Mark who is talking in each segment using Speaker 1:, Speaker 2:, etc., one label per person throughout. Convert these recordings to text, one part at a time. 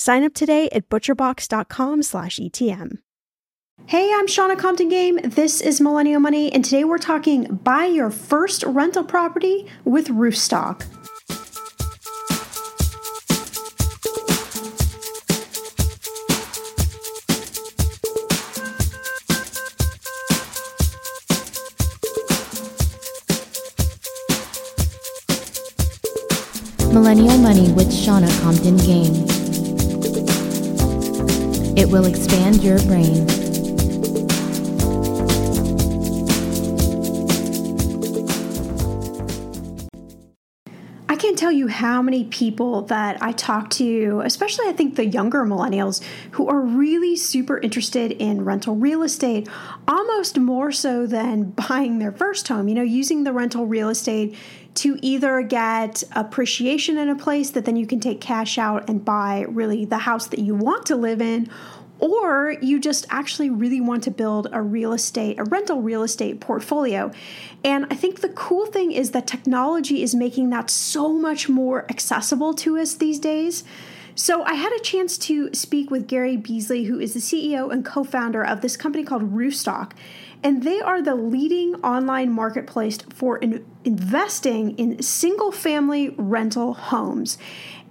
Speaker 1: Sign up today at butcherbox.com/etm. Hey, I'm Shannah Compton Game. This is Millennial Money, and today we're talking buy your first rental property with Roofstock.
Speaker 2: Millennial Money with Shannah Compton Game. It will expand your brain.
Speaker 1: I can't tell you how many people that I talk to, especially I think the younger millennials, who are really super interested in rental real estate, almost more so than buying their first home. You know, using the rental real estate to either get appreciation in a place that then you can take cash out and buy really the house that you want to live in or you just actually really want to build a real estate, a rental real estate portfolio. And I think the cool thing is that technology is making that so much more accessible to us these days. So I had a chance to speak with Gary Beasley, who is the CEO and co founder of this company called Roofstock and they are the leading online marketplace for in- investing in single family rental homes.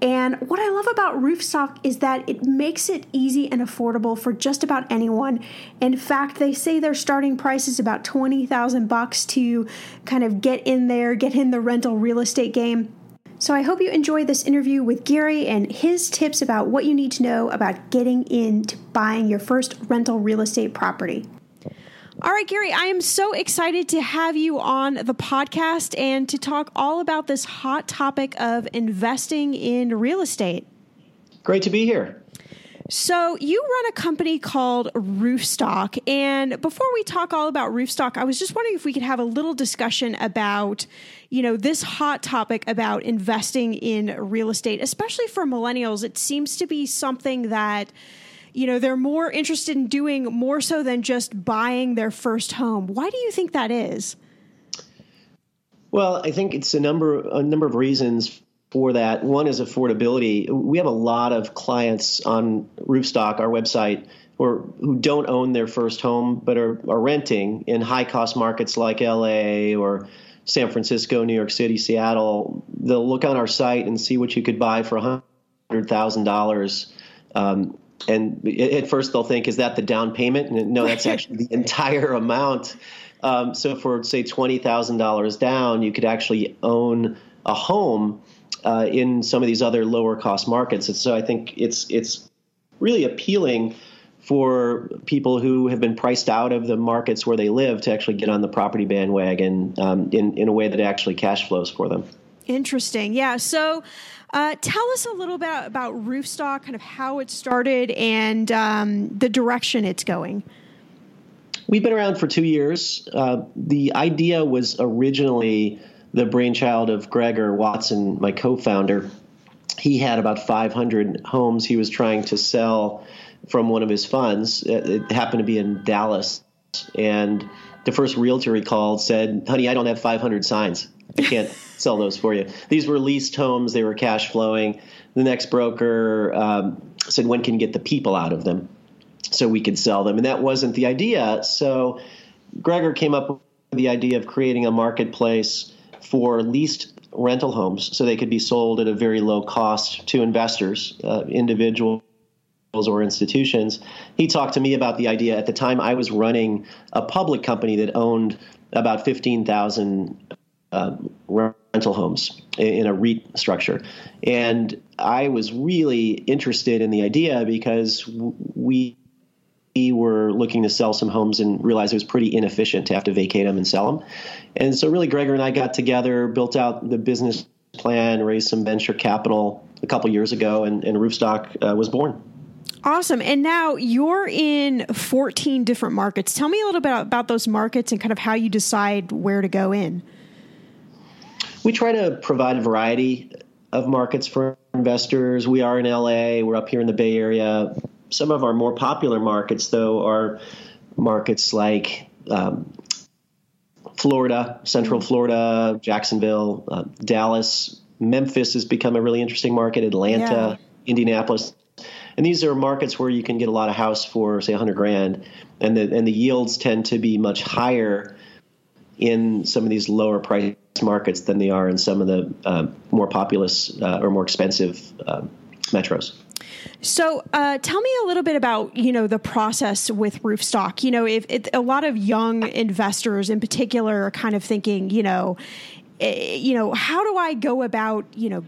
Speaker 1: And what I love about Roofstock is that it makes it easy and affordable for just about anyone. In fact, they say their starting price is about 20,000 bucks to kind of get in there, get in the rental real estate game. So I hope you enjoy this interview with Gary and his tips about what you need to know about getting into buying your first rental real estate property. All right, Gary, I am so excited to have you on the podcast and to talk all about this hot topic of investing in real estate.
Speaker 3: Great to be here.
Speaker 1: So, you run a company called Roofstock. And before we talk all about Roofstock, I was just wondering if we could have a little discussion about, you know, this hot topic about investing in real estate, especially for millennials. It seems to be something that, you know, they're more interested in doing more so than just buying their first home. Why do you think that is?
Speaker 3: Well, I think it's a number a number of reasons for that. One is affordability. We have a lot of clients on Roofstock, our website, or who don't own their first home but are, are renting in high cost markets like LA or San Francisco, New York City, Seattle. They'll look on our site and see what you could buy for hundred thousand um, dollars. And at first they'll think, is that the down payment? And no, that's actually the entire amount. Um, so for say twenty thousand dollars down, you could actually own a home uh, in some of these other lower cost markets. And so I think it's it's really appealing for people who have been priced out of the markets where they live to actually get on the property bandwagon um, in in a way that actually cash flows for them.
Speaker 1: Interesting, yeah. So. Uh, tell us a little bit about Roofstock, kind of how it started and um, the direction it's going.
Speaker 3: We've been around for two years. Uh, the idea was originally the brainchild of Gregor Watson, my co-founder. He had about 500 homes he was trying to sell from one of his funds. It happened to be in Dallas, and the first realtor he called said, "Honey, I don't have 500 signs. I can't sell those for you." These were leased homes; they were cash flowing. The next broker um, said, "When can you get the people out of them?" So we could sell them, and that wasn't the idea. So Gregor came up with the idea of creating a marketplace for leased rental homes so they could be sold at a very low cost to investors, uh, individuals or institutions. He talked to me about the idea at the time I was running a public company that owned about 15,000 uh, rental homes in a REIT structure. And I was really interested in the idea because we were looking to sell some homes and realized it was pretty inefficient to have to vacate them and sell them. And so, really, Gregor and I got together, built out the business plan, raised some venture capital a couple years ago, and, and Roofstock uh, was born.
Speaker 1: Awesome. And now you're in 14 different markets. Tell me a little bit about those markets and kind of how you decide where to go in.
Speaker 3: We try to provide a variety of markets for investors. We are in LA, we're up here in the Bay Area, some of our more popular markets, though, are markets like um, Florida, Central Florida, Jacksonville, uh, Dallas, Memphis has become a really interesting market. Atlanta, yeah. Indianapolis, and these are markets where you can get a lot of house for say 100 grand, and the and the yields tend to be much higher in some of these lower price markets than they are in some of the uh, more populous uh, or more expensive uh, metros.
Speaker 1: So, uh, tell me a little bit about you know the process with Roofstock. You know, if, a lot of young investors, in particular, are kind of thinking, you know, eh, you know, how do I go about you know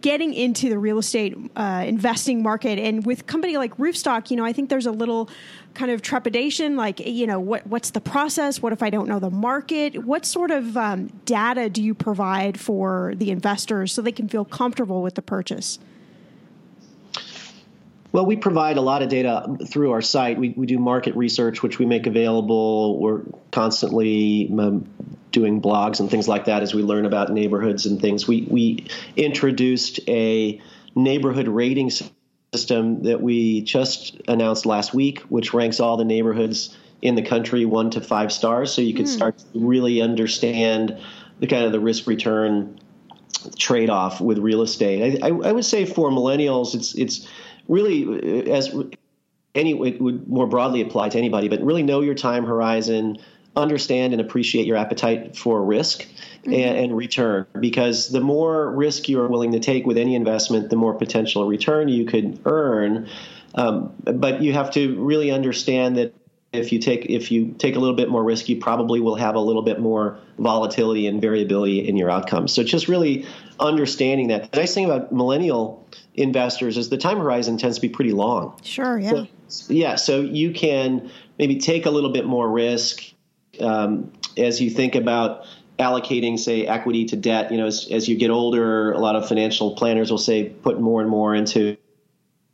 Speaker 1: getting into the real estate uh, investing market? And with company like Roofstock, you know, I think there's a little kind of trepidation, like you know, what what's the process? What if I don't know the market? What sort of um, data do you provide for the investors so they can feel comfortable with the purchase?
Speaker 3: Well, we provide a lot of data through our site. We, we do market research, which we make available. We're constantly um, doing blogs and things like that as we learn about neighborhoods and things. We, we introduced a neighborhood rating system that we just announced last week, which ranks all the neighborhoods in the country one to five stars. So you can mm. start to really understand the kind of the risk return trade off with real estate. I, I, I would say for millennials, it's it's really as any it would more broadly apply to anybody, but really know your time horizon, understand and appreciate your appetite for risk mm-hmm. and, and, return. Because the more risk you are willing to take with any investment, the more potential return you could earn. Um, but you have to really understand that if you take if you take a little bit more risk, you probably will have a little bit more volatility and variability in your outcomes. So just really understanding that. The nice thing about millennial investors is the time horizon tends to be pretty long.
Speaker 1: Sure, yeah.
Speaker 3: So, yeah, so you can maybe take a little bit more risk um, as you think about allocating, say, equity to debt. You know, as, as you get older, a lot of financial planners will say put more and more into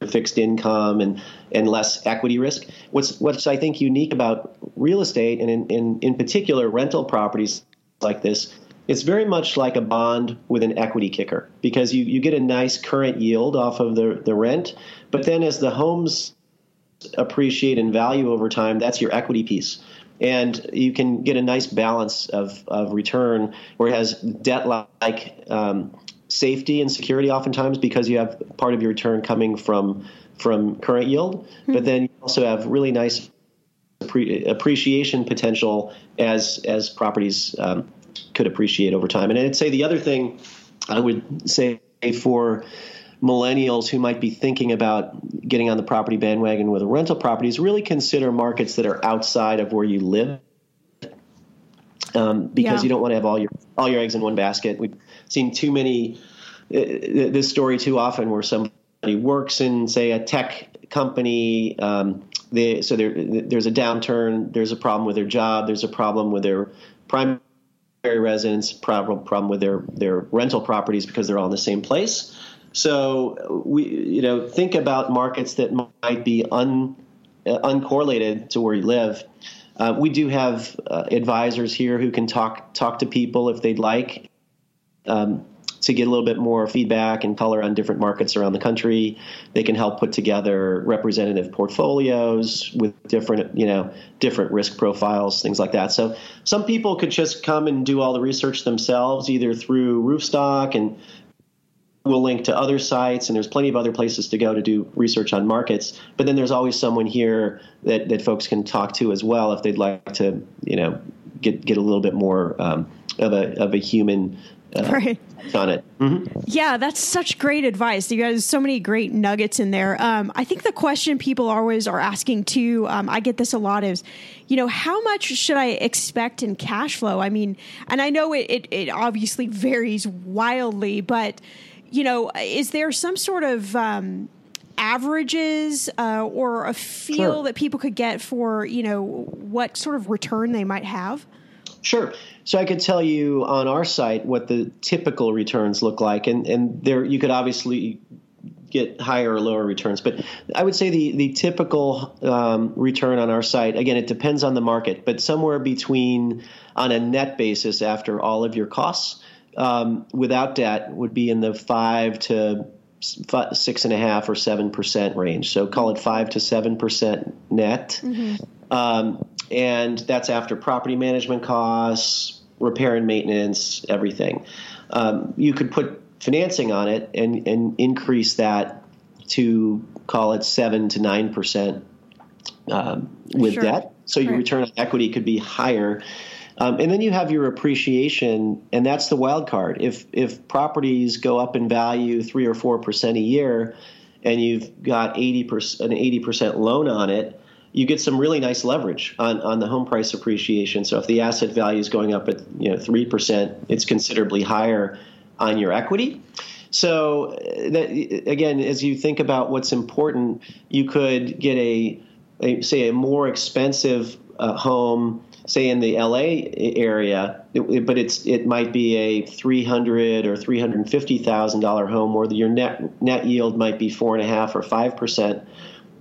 Speaker 3: fixed income and and less equity risk. What's what's I think unique about real estate and in, in, in particular rental properties like this, it's very much like a bond with an equity kicker because you, you get a nice current yield off of the, the rent, but then as the homes appreciate in value over time, that's your equity piece. And you can get a nice balance of, of return where it has debt like um, safety and security oftentimes because you have part of your return coming from from current yield, mm-hmm. but then you also have really nice appreciation potential as as properties um, could appreciate over time. And I'd say the other thing I would say for millennials who might be thinking about getting on the property bandwagon with a rental property is really consider markets that are outside of where you live. Um, because yeah. you don't want to have all your all your eggs in one basket. We've seen too many uh, this story too often where somebody works in say a tech company. Um, they, so there, there's a downturn. There's a problem with their job. There's a problem with their primary residence. Problem problem with their their rental properties because they're all in the same place. So we, you know, think about markets that might be un, uh, uncorrelated to where you live. Uh, we do have uh, advisors here who can talk talk to people if they'd like um, to get a little bit more feedback and color on different markets around the country. They can help put together representative portfolios with different, you know, different risk profiles, things like that. So some people could just come and do all the research themselves, either through Roofstock and we'll link to other sites and there's plenty of other places to go to do research on markets but then there's always someone here that, that folks can talk to as well if they'd like to you know get get a little bit more um, of a of a human uh, right. on it.
Speaker 1: Mm-hmm. Yeah, that's such great advice. You guys, so many great nuggets in there. Um, I think the question people always are asking too, um, I get this a lot is, you know, how much should I expect in cash flow? I mean, and I know it, it, it obviously varies wildly, but you know, is there some sort of um, averages uh, or a feel sure. that people could get for, you know, what sort of return they might have?
Speaker 3: Sure. So I could tell you on our site what the typical returns look like, and and there you could obviously get higher or lower returns. But I would say the the typical um, return on our site again it depends on the market, but somewhere between on a net basis after all of your costs um, without debt would be in the five to six and a half or seven percent range. So call it five to seven percent net, mm-hmm. um, and that's after property management costs, repair and maintenance, everything. Um, you could put financing on it and and increase that to call it seven to nine percent um, with sure. debt. So your right. return on equity could be higher. Um, and then you have your appreciation, and that's the wild card. If if properties go up in value three or four percent a year, and you've got eighty percent an eighty percent loan on it, you get some really nice leverage on, on the home price appreciation. So if the asset value is going up at you know three percent, it's considerably higher on your equity. So that, again, as you think about what's important, you could get a, a say a more expensive uh, home say in the LA area, but it's it might be a three hundred or three hundred fifty thousand dollar home where your net net yield might be four and a half or five percent,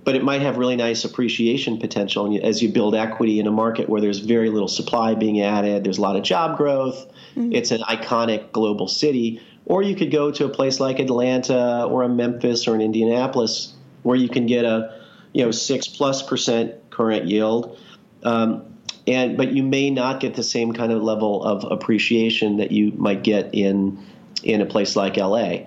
Speaker 3: but it might have really nice appreciation potential as you build equity in a market where there's very little supply being added. There's a lot of job growth. Mm-hmm. It's an iconic global city. Or you could go to a place like Atlanta or a Memphis or an Indianapolis where you can get a you know six plus percent current yield. Um, and but you may not get the same kind of level of appreciation that you might get in in a place like LA.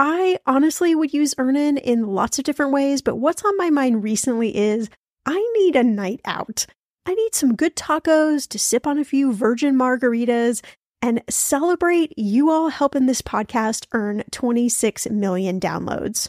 Speaker 1: I honestly would use Earnin in lots of different ways, but what's on my mind recently is I need a night out. I need some good tacos to sip on a few virgin margaritas and celebrate you all helping this podcast earn 26 million downloads.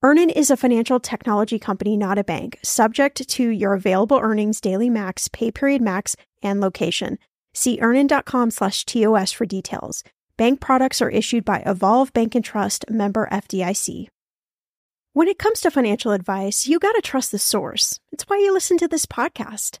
Speaker 1: Earnin is a financial technology company, not a bank, subject to your available earnings, daily max, pay period max, and location. See earnin.com slash TOS for details. Bank products are issued by Evolve Bank and Trust member FDIC. When it comes to financial advice, you got to trust the source. It's why you listen to this podcast.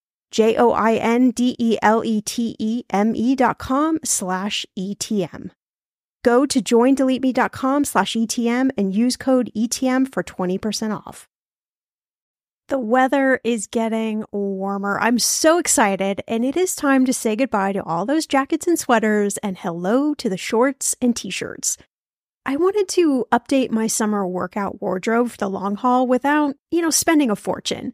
Speaker 1: J O I N D E L E T E M E dot com slash ETM. Go to joindeleteme.com slash ETM and use code ETM for 20% off. The weather is getting warmer. I'm so excited, and it is time to say goodbye to all those jackets and sweaters and hello to the shorts and t shirts. I wanted to update my summer workout wardrobe for the long haul without, you know, spending a fortune.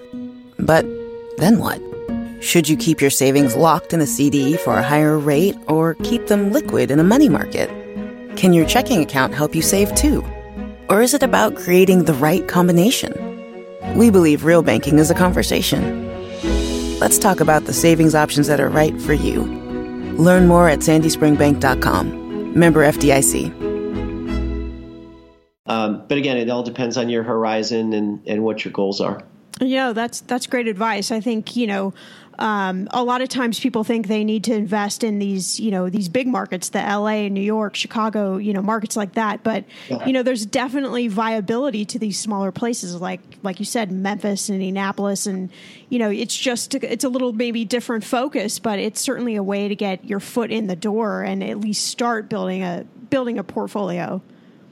Speaker 4: But then what? Should you keep your savings locked in a CD for a higher rate or keep them liquid in a money market? Can your checking account help you save too? Or is it about creating the right combination? We believe real banking is a conversation. Let's talk about the savings options that are right for you. Learn more at sandyspringbank.com. Member FDIC.
Speaker 3: Um, but again, it all depends on your horizon and, and what your goals are.
Speaker 1: Yeah, that's that's great advice. I think you know um, a lot of times people think they need to invest in these, you know, these big markets, the LA, New York, Chicago, you know, markets like that. But yeah. you know, there's definitely viability to these smaller places, like like you said, Memphis and Indianapolis, and you know, it's just it's a little maybe different focus, but it's certainly a way to get your foot in the door and at least start building a building a portfolio.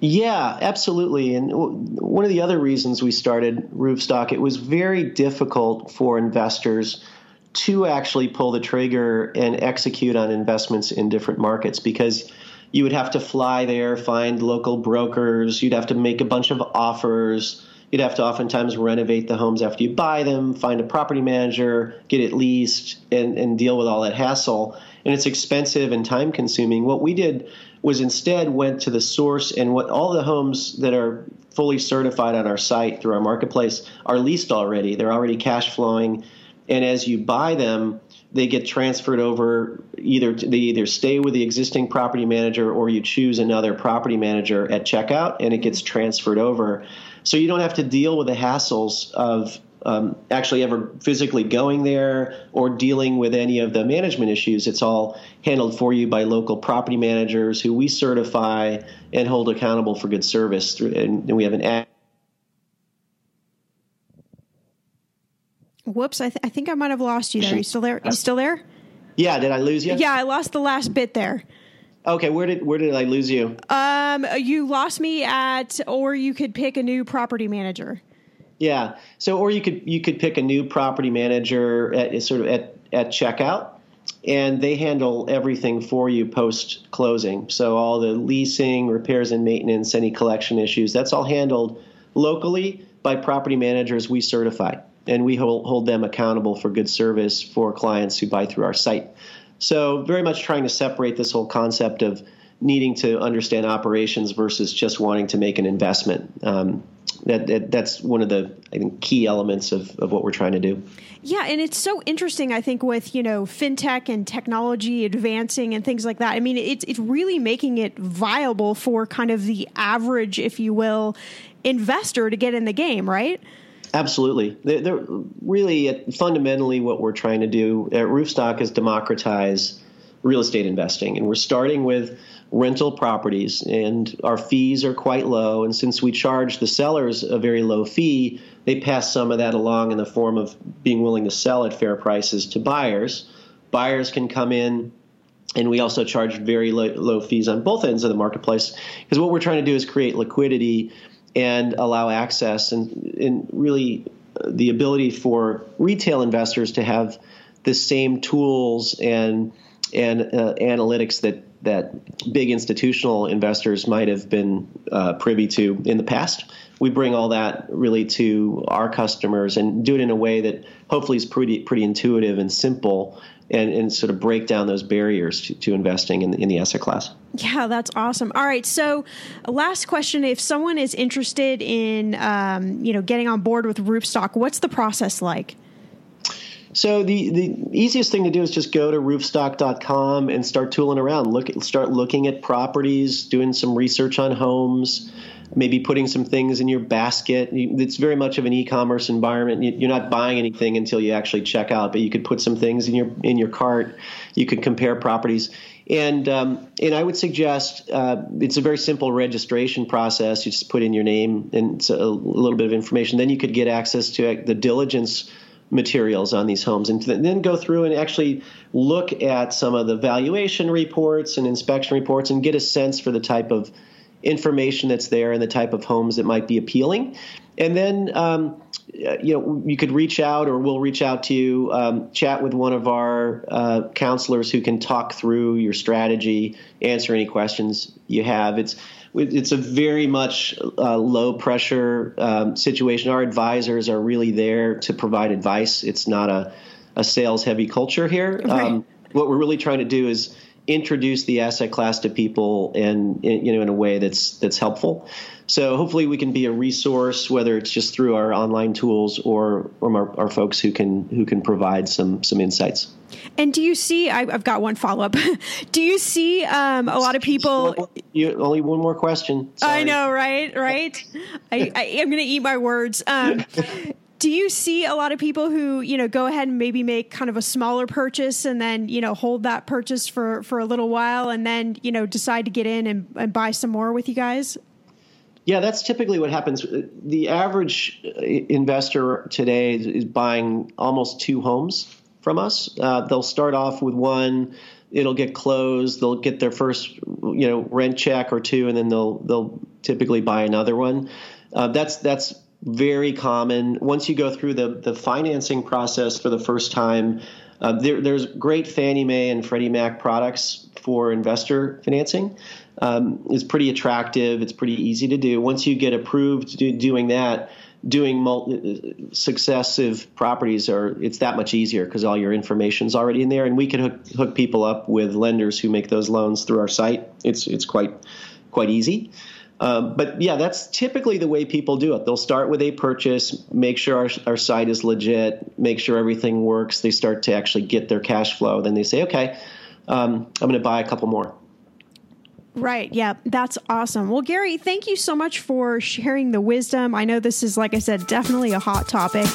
Speaker 3: Yeah, absolutely. And one of the other reasons we started Roofstock, it was very difficult for investors to actually pull the trigger and execute on investments in different markets because you would have to fly there, find local brokers, you'd have to make a bunch of offers. You'd have to oftentimes renovate the homes after you buy them, find a property manager, get it leased, and, and deal with all that hassle. And it's expensive and time consuming. What we did was instead went to the source and what all the homes that are fully certified on our site through our marketplace are leased already. They're already cash flowing and as you buy them, they get transferred over either they either stay with the existing property manager or you choose another property manager at checkout and it gets transferred over. So you don't have to deal with the hassles of um, actually ever physically going there or dealing with any of the management issues. It's all handled for you by local property managers who we certify and hold accountable for good service. Through, And we have an
Speaker 1: Whoops! I, th- I think I might have lost you there. Are you still there? Are you still there?
Speaker 3: Yeah. Did I lose you?
Speaker 1: Yeah, I lost the last bit there.
Speaker 3: Okay, where did where did I lose you?
Speaker 1: Um, you lost me at, or you could pick a new property manager.
Speaker 3: Yeah. So, or you could you could pick a new property manager at sort of at at checkout, and they handle everything for you post closing. So all the leasing, repairs and maintenance, any collection issues, that's all handled locally by property managers we certify and we hold, hold them accountable for good service for clients who buy through our site. So, very much trying to separate this whole concept of needing to understand operations versus just wanting to make an investment. Um, that, that, that's one of the I think key elements of, of what we're trying to do.
Speaker 1: Yeah, and it's so interesting. I think with you know fintech and technology advancing and things like that. I mean, it's it's really making it viable for kind of the average, if you will, investor to get in the game, right?
Speaker 3: Absolutely. They're, they're really uh, fundamentally what we're trying to do at Roofstock is democratize real estate investing. And we're starting with rental properties, and our fees are quite low. And since we charge the sellers a very low fee, they pass some of that along in the form of being willing to sell at fair prices to buyers. Buyers can come in and we also charge very low, low, fees on both ends of the marketplace because what we're trying to do is create liquidity and allow access and, and really uh, the ability for retail investors to have the same tools and and uh, analytics that that big institutional investors might have been uh, privy to in the past. We bring all that really to our customers and do it in a way that hopefully is pretty pretty intuitive and simple and, and sort of break down those barriers to, to investing in, in the asset class.
Speaker 1: Yeah, that's awesome. All right, so last question: If someone is interested in, um, you know, getting on board with Roofstock, what's the process like?
Speaker 3: So the, the easiest thing to do is just go to roofstock.com and start tooling around. Look, start looking at properties, doing some research on homes maybe putting some things in your basket. It's very much of an e-commerce environment. You're not buying anything until you actually check out, but you could put some things in your in your cart. You could compare properties, and um, and I would suggest uh, it's a very simple registration process. You just put in your name and a little bit of information. Then you could get access to the diligence materials on these homes and then go through and actually look at some of the valuation reports and inspection reports and get a sense for the type of information that's there and the type of homes that might be appealing. And then um, you know, you could reach out or we'll reach out to you, um, chat with one of our uh, counselors who can talk through your strategy, answer any questions you have. It's it's a very much uh, low pressure um, situation. Our advisors are really there to provide advice. It's not a, a sales heavy culture here. Right. Um, what we're really trying to do is introduce the asset class to people and you know in a way that's that's helpful. So hopefully we can be a resource, whether it's just through our online tools or from our, our folks who can who can provide some some insights.
Speaker 1: And do you see? I, have got one follow up. do you see um, a lot of people?
Speaker 3: You, only one more question.
Speaker 1: Sorry. I know, right? Right. I, I am going to eat my words. Um, do you see a lot of people who you know go ahead and maybe make kind of a smaller purchase and then you know hold that purchase for for a little while and then you know decide to get in and, and buy some more with you guys?
Speaker 3: Yeah, that's typically what happens. The average investor today is buying almost two homes from us. Uh, they'll start off with one. It'll get closed. They'll get their first, you know, rent check or two, and then they'll they'll typically buy another one. Uh, that's that's very common. Once you go through the the financing process for the first time, uh, there, there's great Fannie Mae and Freddie Mac products for investor financing um, is pretty attractive. It's pretty easy to do. Once you get approved do, doing that, doing multi, successive properties are it's that much easier because all your information's already in there, and we can hook, hook people up with lenders who make those loans through our site. It's it's quite quite easy. Um, but yeah, that's typically the way people do it. They'll start with a purchase, make sure our, our site is legit, make sure everything works. They start to actually get their cash flow. Then they say, okay, um, I'm going to buy a couple more.
Speaker 1: Right. Yeah. That's awesome. Well, Gary, thank you so much for sharing the wisdom. I know this is, like I said, definitely a hot topic.